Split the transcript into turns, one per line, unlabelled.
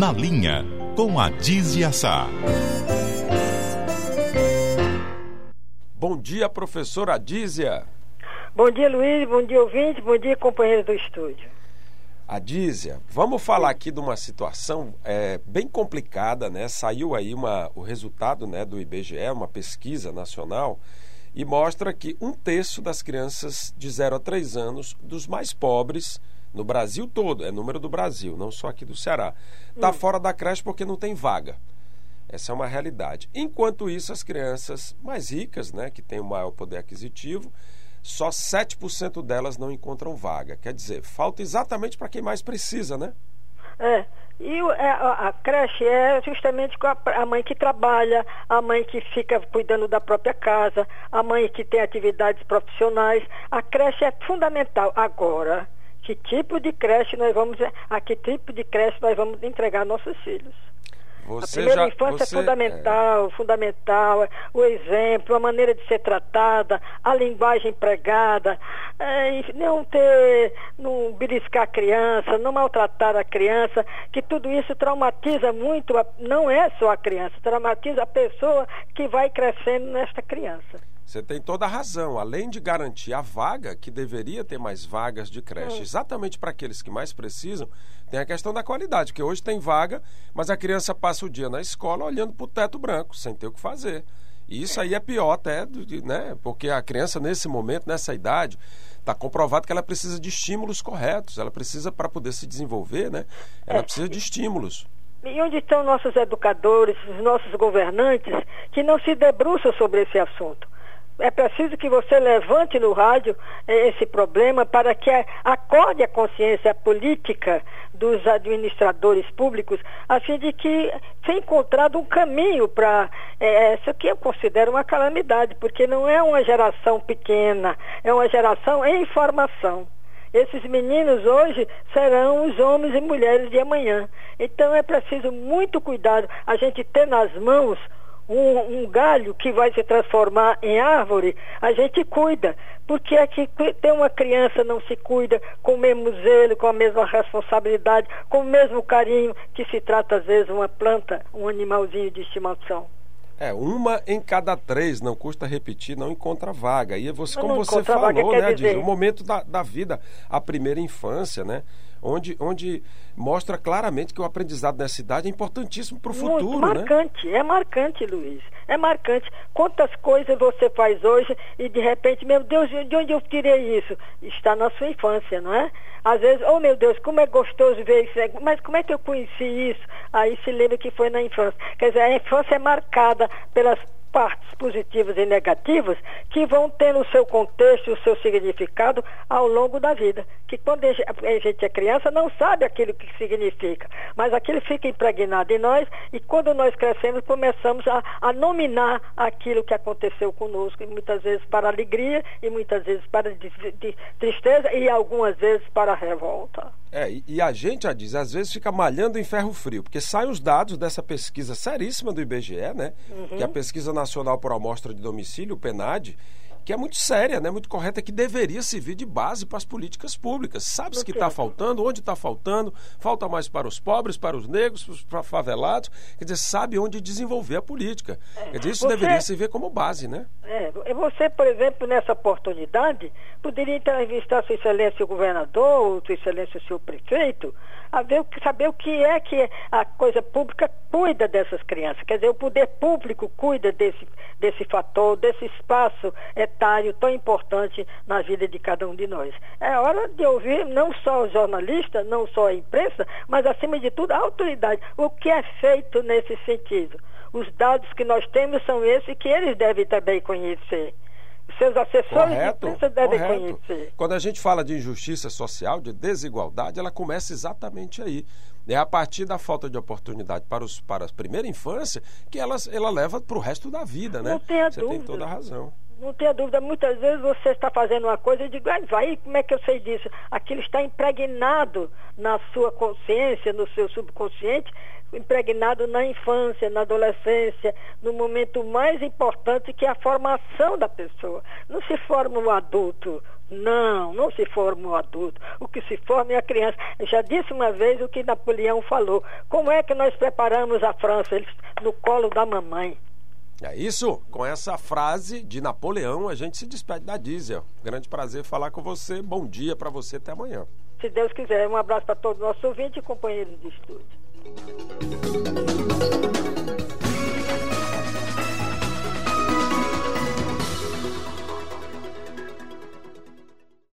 Na Linha, com a Dizia Sá.
Bom dia, professora Adízia.
Bom dia, Luiz. Bom dia, ouvinte. Bom dia, companheiro do estúdio.
Adízia, vamos falar aqui de uma situação é, bem complicada, né? Saiu aí uma, o resultado né, do IBGE, uma pesquisa nacional, e mostra que um terço das crianças de 0 a 3 anos, dos mais pobres, no Brasil todo, é número do Brasil, não só aqui do Ceará, está hum. fora da creche porque não tem vaga. Essa é uma realidade. Enquanto isso, as crianças mais ricas, né, que têm o maior poder aquisitivo, só 7% delas não encontram vaga. Quer dizer, falta exatamente para quem mais precisa, né?
É. E é, a, creche é justamente a, mãe que trabalha, a mãe que fica cuidando da própria casa, a mãe que tem atividades profissionais. A creche é fundamental. Agora, que tipo de creche nós vamos, a que tipo de creche nós vamos entregar nossos filhos? Você a primeira já, infância é você, é fundamental, é... fundamental, o exemplo, a maneira de ser tratada, a linguagem empregada, é, não ter, não beliscar a criança, não maltratar a criança, que tudo isso traumatiza muito, não é só a criança, traumatiza a pessoa que vai crescendo nesta criança.
Você tem toda a razão. Além de garantir a vaga, que deveria ter mais vagas de creche, hum. exatamente para aqueles que mais precisam, tem a questão da qualidade, que hoje tem vaga, mas a criança passa o dia na escola olhando para o teto branco, sem ter o que fazer. E isso aí é pior até, né? Porque a criança, nesse momento, nessa idade, está comprovado que ela precisa de estímulos corretos. Ela precisa, para poder se desenvolver, né? Ela é. precisa de estímulos.
E onde estão nossos educadores, os nossos governantes, que não se debruçam sobre esse assunto? É preciso que você levante no rádio eh, esse problema para que acorde a consciência política dos administradores públicos, a fim de que seja encontrado um caminho para é, isso que eu considero uma calamidade, porque não é uma geração pequena, é uma geração em formação. Esses meninos hoje serão os homens e mulheres de amanhã. Então é preciso muito cuidado a gente ter nas mãos um, um, galho que vai se transformar em árvore, a gente cuida. Porque é que tem uma criança não se cuida com o mesmo zelo, com a mesma responsabilidade, com o mesmo carinho que se trata às vezes uma planta, um animalzinho de estimação.
É, uma em cada três, não custa repetir, não encontra vaga. E você, como você falou, vaga, né, dizer... o momento da, da vida, a primeira infância, né? Onde, onde mostra claramente que o aprendizado nessa idade é importantíssimo para o futuro.
Muito né? marcante,
né?
é marcante, Luiz. É marcante. Quantas coisas você faz hoje e de repente, meu Deus, de onde eu tirei isso? Está na sua infância, não é? Às vezes, oh meu Deus, como é gostoso ver isso, mas como é que eu conheci isso? Aí se lembra que foi na infância. Quer dizer, a infância é marcada pelas partes positivas e negativas que vão ter o seu contexto e o seu significado ao longo da vida. Que quando a gente é criança não sabe aquilo que significa, mas aquilo fica impregnado em nós e quando nós crescemos começamos a, a nominar aquilo que aconteceu conosco, e muitas vezes para alegria e muitas vezes para de, de tristeza e algumas vezes para revolta.
É, e, e a gente, já diz, às vezes fica malhando em ferro frio, porque saem os dados dessa pesquisa seríssima do IBGE, né? Uhum. Que é a pesquisa nacional por amostra de domicílio, o PNAD, que é muito séria, né, muito correta, que deveria servir de base para as políticas públicas. Sabe-se que está faltando, onde está faltando, falta mais para os pobres, para os negros, para os favelados. Quer dizer, sabe onde desenvolver a política. É. Quer dizer, isso você, deveria servir como base, né?
É, você, por exemplo, nessa oportunidade, poderia entrevistar Sua Excelência o governador, ou Sua Excelência o seu prefeito, a ver, saber o que é que a coisa pública cuida dessas crianças. Quer dizer, o poder público cuida desse, desse fator, desse espaço tão importante na vida de cada um de nós. É hora de ouvir não só o jornalista, não só a imprensa, mas acima de tudo a autoridade. O que é feito nesse sentido? Os dados que nós temos são esses que eles devem também conhecer seus assessores correto, de imprensa devem correto. conhecer.
Quando a gente fala de injustiça social, de desigualdade, ela começa exatamente aí. É a partir da falta de oportunidade para, os, para a primeira infância que ela, ela leva para o resto da vida, né?
Não tenha
Você
dúvida.
tem toda a razão.
Não tenha dúvida, muitas vezes você está fazendo uma coisa e digo, vai, como é que eu sei disso? Aquilo está impregnado na sua consciência, no seu subconsciente, impregnado na infância, na adolescência, no momento mais importante que é a formação da pessoa. Não se forma um adulto Não, não se forma o adulto. O que se forma é a criança. Eu já disse uma vez o que Napoleão falou. Como é que nós preparamos a França? Eles no colo da mamãe.
É isso. Com essa frase de Napoleão, a gente se despede da Diesel. Grande prazer falar com você. Bom dia para você. Até amanhã.
Se Deus quiser. Um abraço para todos os nossos ouvintes e companheiros de estúdio.